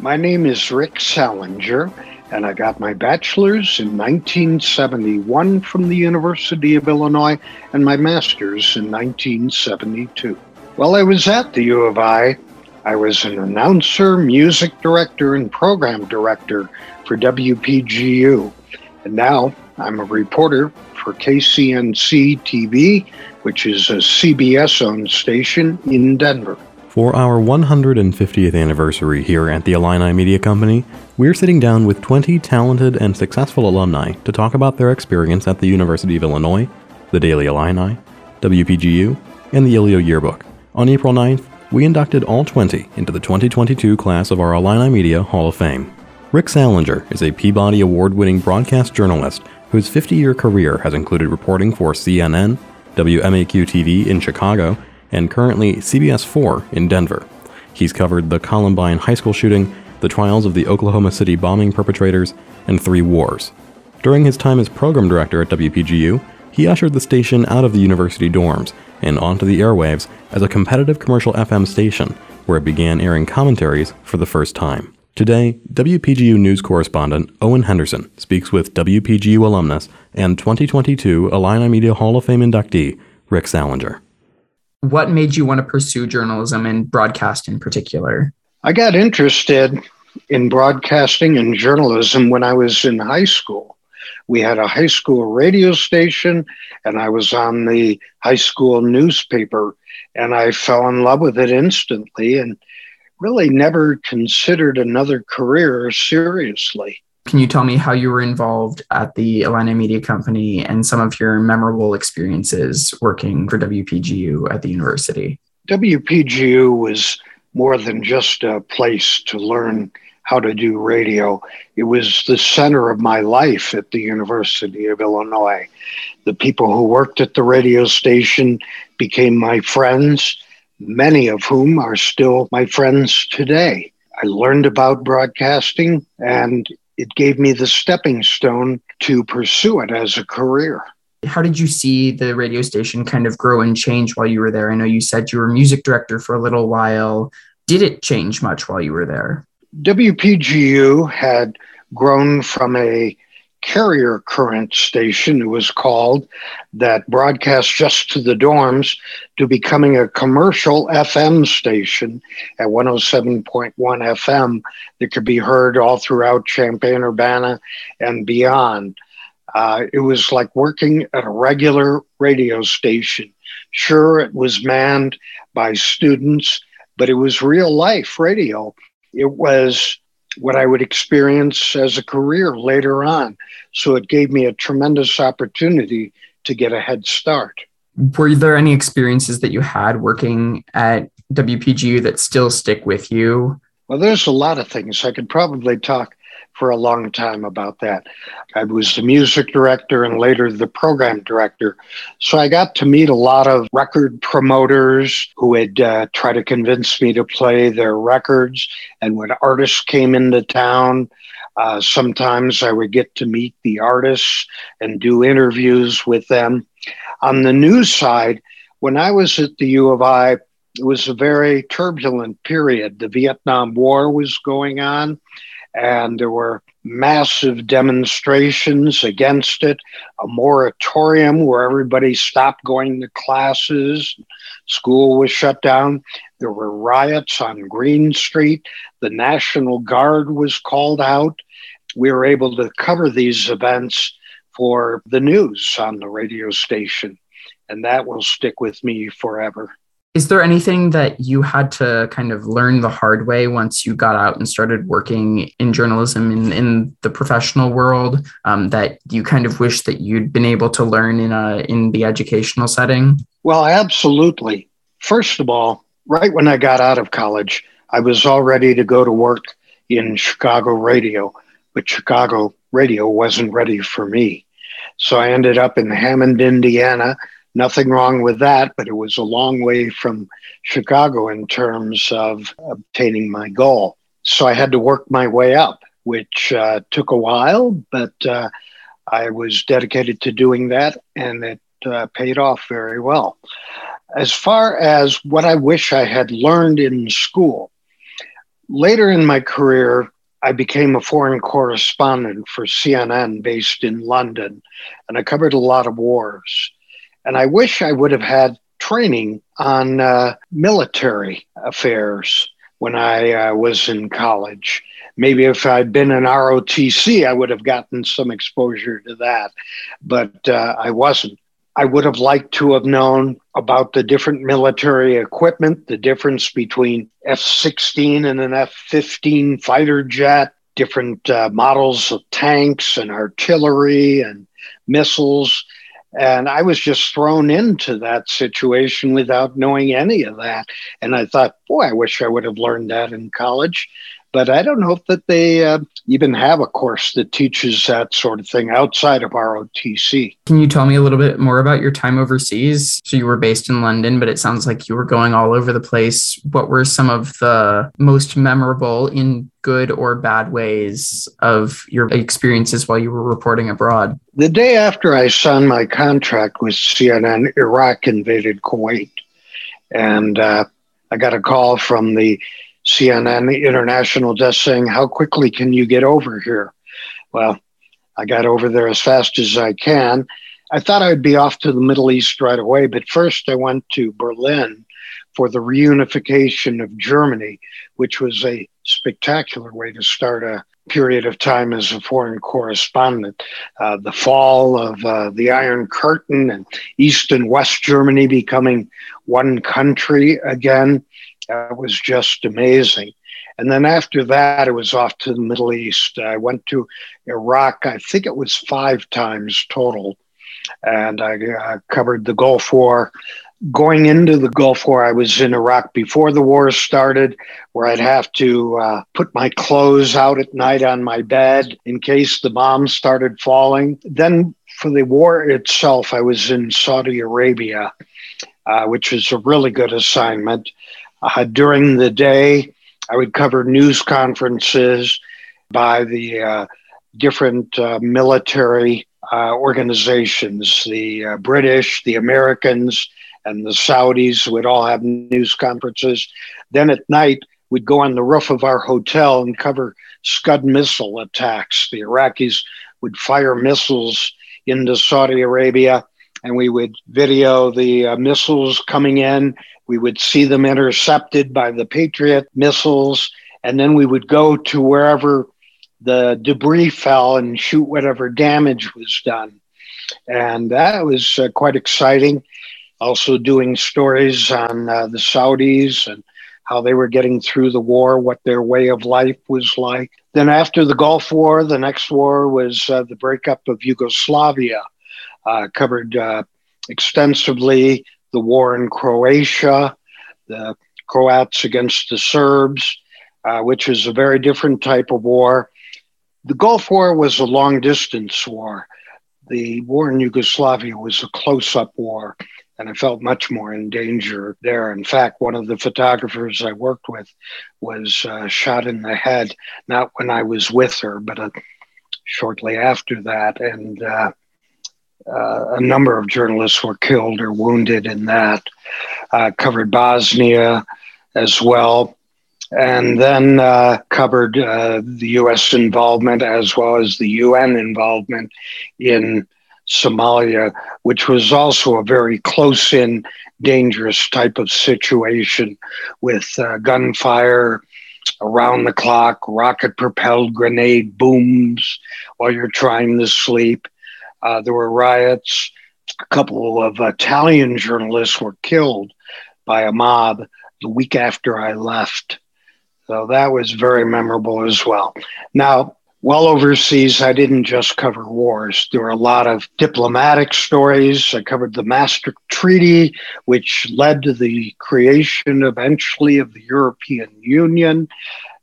My name is Rick Sallinger, and I got my bachelor's in 1971 from the University of Illinois and my master's in 1972. While I was at the U of I, I was an announcer, music director, and program director for WPGU. And now I'm a reporter for KCNC TV, which is a CBS owned station in Denver. For our 150th anniversary here at the Illini Media Company, we're sitting down with 20 talented and successful alumni to talk about their experience at the University of Illinois, the Daily Illini, WPGU, and the Illio Yearbook. On April 9th, we inducted all 20 into the 2022 class of our Illini Media Hall of Fame. Rick Sallinger is a Peabody Award winning broadcast journalist whose 50 year career has included reporting for CNN, WMAQ TV in Chicago, and currently CBS 4 in Denver. He's covered the Columbine high school shooting, the trials of the Oklahoma City bombing perpetrators, and three wars. During his time as program director at WPGU, he ushered the station out of the university dorms and onto the airwaves as a competitive commercial FM station, where it began airing commentaries for the first time. Today, WPGU news correspondent Owen Henderson speaks with WPGU alumnus and 2022 Illini Media Hall of Fame inductee Rick Sallinger. What made you want to pursue journalism and broadcast in particular? I got interested in broadcasting and journalism when I was in high school. We had a high school radio station, and I was on the high school newspaper, and I fell in love with it instantly and really never considered another career seriously. Can you tell me how you were involved at the Illini Media Company and some of your memorable experiences working for WPGU at the university? WPGU was more than just a place to learn how to do radio. It was the center of my life at the University of Illinois. The people who worked at the radio station became my friends, many of whom are still my friends today. I learned about broadcasting and it gave me the stepping stone to pursue it as a career. How did you see the radio station kind of grow and change while you were there? I know you said you were music director for a little while. Did it change much while you were there? WPGU had grown from a carrier current station, it was called, that broadcast just to the dorms, to becoming a commercial FM station at 107.1 FM that could be heard all throughout Champaign Urbana and beyond. Uh, it was like working at a regular radio station. Sure, it was manned by students, but it was real life radio. It was what I would experience as a career later on. So it gave me a tremendous opportunity to get a head start. Were there any experiences that you had working at WPGU that still stick with you? Well, there's a lot of things. I could probably talk for a long time about that. I was the music director and later the program director. So I got to meet a lot of record promoters who would uh, try to convince me to play their records. And when artists came into town, uh, sometimes I would get to meet the artists and do interviews with them. On the news side, when I was at the U of I, it was a very turbulent period. The Vietnam War was going on and there were massive demonstrations against it, a moratorium where everybody stopped going to classes, school was shut down. There were riots on Green Street, the National Guard was called out. We were able to cover these events for the news on the radio station, and that will stick with me forever. Is there anything that you had to kind of learn the hard way once you got out and started working in journalism in, in the professional world um, that you kind of wish that you'd been able to learn in a in the educational setting? Well, absolutely. First of all, right when I got out of college, I was all ready to go to work in Chicago radio, but Chicago radio wasn't ready for me. So I ended up in Hammond, Indiana Nothing wrong with that, but it was a long way from Chicago in terms of obtaining my goal. So I had to work my way up, which uh, took a while, but uh, I was dedicated to doing that and it uh, paid off very well. As far as what I wish I had learned in school, Later in my career, I became a foreign correspondent for CNN based in London, and I covered a lot of wars. And I wish I would have had training on uh, military affairs when I uh, was in college. Maybe if I'd been in ROTC, I would have gotten some exposure to that, but uh, I wasn't. I would have liked to have known about the different military equipment, the difference between F 16 and an F 15 fighter jet, different uh, models of tanks and artillery and missiles. And I was just thrown into that situation without knowing any of that. And I thought, boy, I wish I would have learned that in college but I don't know that they uh, even have a course that teaches that sort of thing outside of ROTC. Can you tell me a little bit more about your time overseas? So you were based in London, but it sounds like you were going all over the place. What were some of the most memorable in good or bad ways of your experiences while you were reporting abroad? The day after I signed my contract with CNN, Iraq invaded Kuwait. And uh, I got a call from the CNN International desk saying, How quickly can you get over here? Well, I got over there as fast as I can. I thought I'd be off to the Middle East right away, but first I went to Berlin for the reunification of Germany, which was a spectacular way to start a period of time as a foreign correspondent. Uh, the fall of uh, the Iron Curtain and East and West Germany becoming one country again. That was just amazing. And then after that, it was off to the Middle East. I went to Iraq, I think it was five times total. And I covered the Gulf War. Going into the Gulf War, I was in Iraq before the war started, where I'd have to uh, put my clothes out at night on my bed in case the bombs started falling. Then, for the war itself, I was in Saudi Arabia, uh, which was a really good assignment. Uh, during the day, I would cover news conferences by the uh, different uh, military uh, organizations. The uh, British, the Americans, and the Saudis would all have news conferences. Then at night, we'd go on the roof of our hotel and cover Scud missile attacks. The Iraqis would fire missiles into Saudi Arabia, and we would video the uh, missiles coming in we would see them intercepted by the Patriot missiles, and then we would go to wherever the debris fell and shoot whatever damage was done. And that was uh, quite exciting. Also, doing stories on uh, the Saudis and how they were getting through the war, what their way of life was like. Then, after the Gulf War, the next war was uh, the breakup of Yugoslavia. Uh, covered uh, extensively the war in Croatia, the Croats against the Serbs, uh, which is a very different type of war. The Gulf War was a long distance war. The war in Yugoslavia was a close up war, and I felt much more in danger there. In fact, one of the photographers I worked with was uh, shot in the head, not when I was with her, but uh, shortly after that. And uh, uh, a number of journalists were killed or wounded in that. Uh, covered Bosnia as well, and then uh, covered uh, the U.S. involvement as well as the UN involvement in Somalia, which was also a very close in, dangerous type of situation with uh, gunfire around the clock, rocket propelled grenade booms while you're trying to sleep. Uh, there were riots. A couple of Italian journalists were killed by a mob the week after I left. So that was very memorable as well. Now, while overseas, I didn't just cover wars. There were a lot of diplomatic stories. I covered the Maastricht Treaty, which led to the creation eventually of the European Union.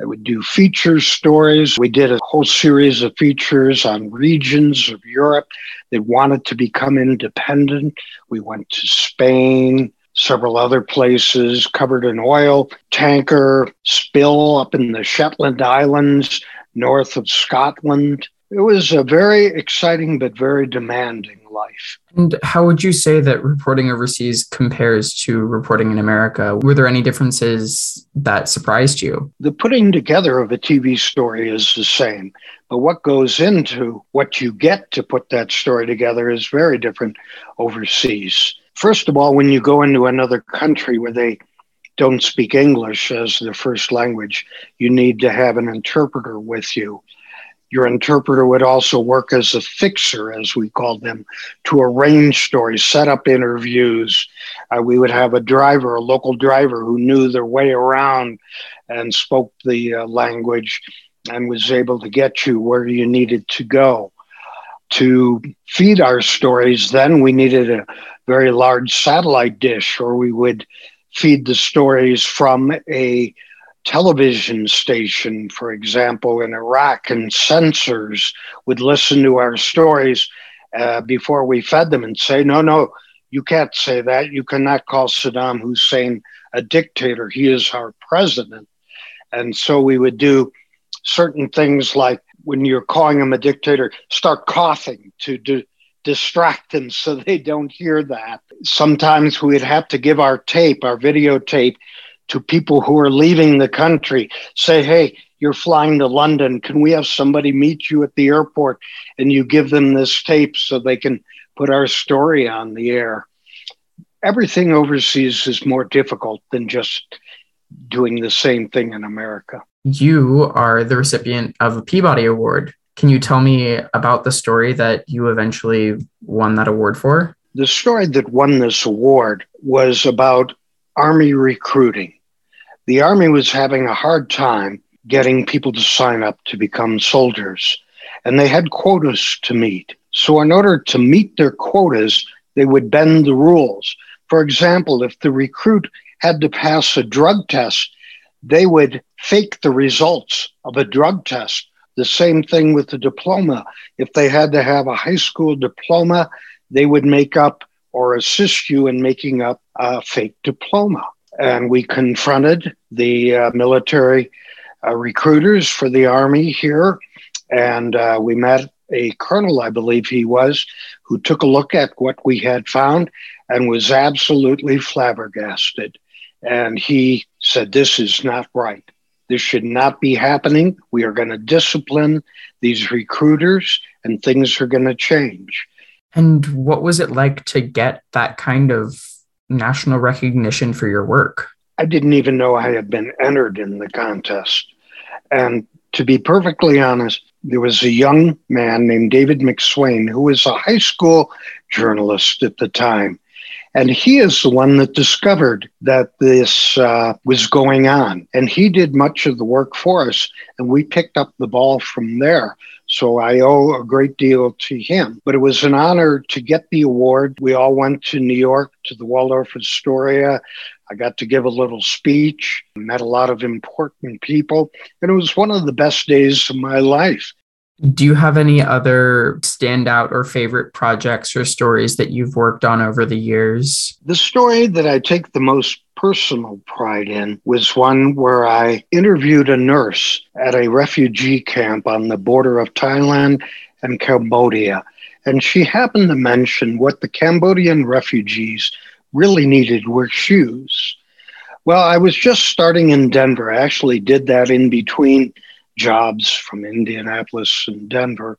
I would do feature stories. We did a whole series of features on regions of Europe that wanted to become independent. We went to Spain, several other places, covered an oil tanker spill up in the Shetland Islands north of Scotland. It was a very exciting but very demanding life. And how would you say that reporting overseas compares to reporting in America? Were there any differences that surprised you? The putting together of a TV story is the same, but what goes into what you get to put that story together is very different overseas. First of all, when you go into another country where they don't speak English as their first language, you need to have an interpreter with you. Your interpreter would also work as a fixer, as we called them, to arrange stories, set up interviews. Uh, we would have a driver, a local driver who knew their way around and spoke the uh, language and was able to get you where you needed to go. To feed our stories, then we needed a very large satellite dish, or we would feed the stories from a television station, for example, in Iraq, and censors would listen to our stories uh, before we fed them and say, no, no, you can't say that. You cannot call Saddam Hussein a dictator. He is our president. And so we would do certain things like when you're calling him a dictator, start coughing to do, distract them so they don't hear that. Sometimes we'd have to give our tape, our videotape, to people who are leaving the country. Say, hey, you're flying to London. Can we have somebody meet you at the airport? And you give them this tape so they can put our story on the air. Everything overseas is more difficult than just doing the same thing in America. You are the recipient of a Peabody Award. Can you tell me about the story that you eventually won that award for? The story that won this award was about Army recruiting the Army was having a hard time getting people to sign up to become soldiers, and they had quotas to meet. So, in order to meet their quotas, they would bend the rules. For example, if the recruit had to pass a drug test, they would fake the results of a drug test. The same thing with the diploma. If they had to have a high school diploma, they would make up or assist you in making up a fake diploma and we confronted the uh, military uh, recruiters for the Army here. And uh, we met a colonel, I believe he was, who took a look at what we had found and was absolutely flabbergasted. And he said, This is not right. This should not be happening. We are going to discipline these recruiters and things are going to change. And what was it like to get that kind of national recognition for your work? I didn't even know I had been entered in the contest. And to be perfectly honest, there was a young man named David McSwane who was a high school journalist at the time. And he is the one that discovered that this uh, was going on. And he did much of the work for us. And we picked up the ball from there. So I owe a great deal to him. But it was an honor to get the award. We all went to New York to the Waldorf Astoria. I got to give a little speech, met a lot of important people, and it was one of the best days of my life. Do you have any other standout or favorite projects or stories that you've worked on over the years? The story that I take the most personal pride in was one where I interviewed a nurse at a refugee camp on the border of Thailand and Cambodia. And she happened to mention what the Cambodian refugees really needed were shoes. Well, I was just starting in Denver. I actually did that in between jobs from Indianapolis and Denver.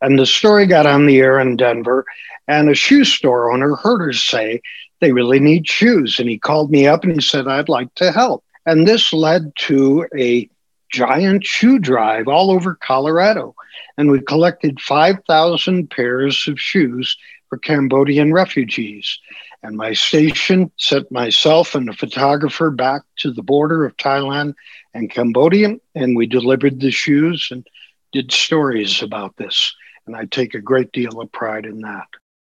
And the story got on the air in Denver, and a shoe store owner heard her say they really need shoes. And he called me up and he said, I'd like to help. And this led to a giant shoe drive all over Colorado. And we collected 5,000 pairs of shoes for Cambodian refugees. And my station sent myself and a photographer back to the border of Thailand and Cambodia, and we delivered the shoes and did stories about this. And I take a great deal of pride in that.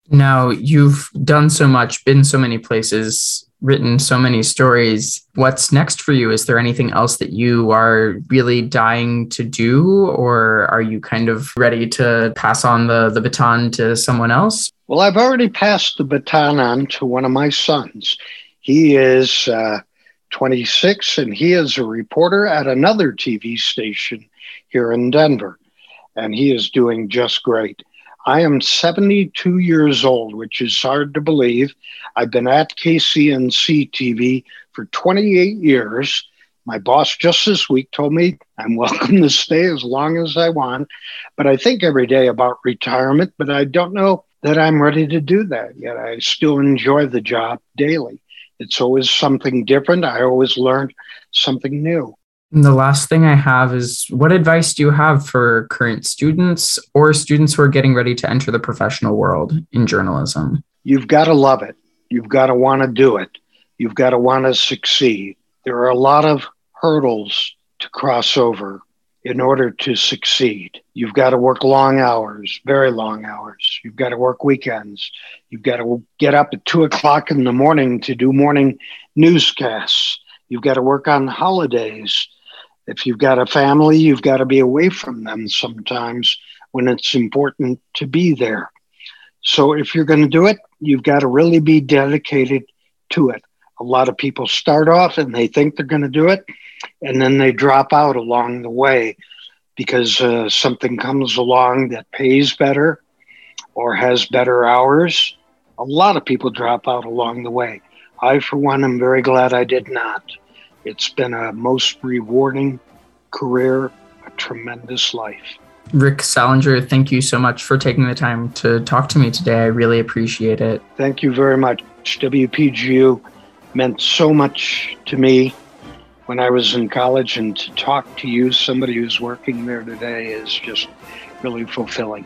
Now, you've done so much, been so many places, written so many stories. What's next for you? Is there anything else that you are really dying to do, or are you kind of ready to pass on the, the baton to someone else? Well, I've already passed the baton on to one of my sons. He is uh, 26 and he is a reporter at another TV station here in Denver. and he is doing just great. I am 72 years old, which is hard to believe. I've been at KCNC TV for 28 years. My boss just this week told me I'm welcome to stay as long as I want. But I think every day about retirement, but I don't know that I'm ready to do that yet. I still enjoy the job daily. It's always something different. I always learn something new. And the last thing I have is what advice do you have for current students or students who are getting ready to enter the professional world in journalism? You've got to love it. You've got to want to do it. You've got to want to succeed. There are a lot of hurdles to cross over in order to succeed. You've got to work long hours, very long hours. You've got to work weekends. You've got to get up at two o'clock in the morning to do morning newscasts. You've got to work on holidays. If you've got a family, you've got to be away from them sometimes when it's important to be there. So if you're going to do it, you've got to really be dedicated to it. A lot of people start off and they think they're going to do it and then they drop out along the way because uh, something comes along that pays better or has better hours. A lot of people drop out along the way. I, for one, am very glad I did not. It's been a most rewarding career, a tremendous life. Rick Sallinger, thank you so much for taking the time to talk to me today. I really appreciate it. Thank you very much. WPGU meant so much to me when I was in college, and to talk to you, somebody who's working there today, is just really fulfilling.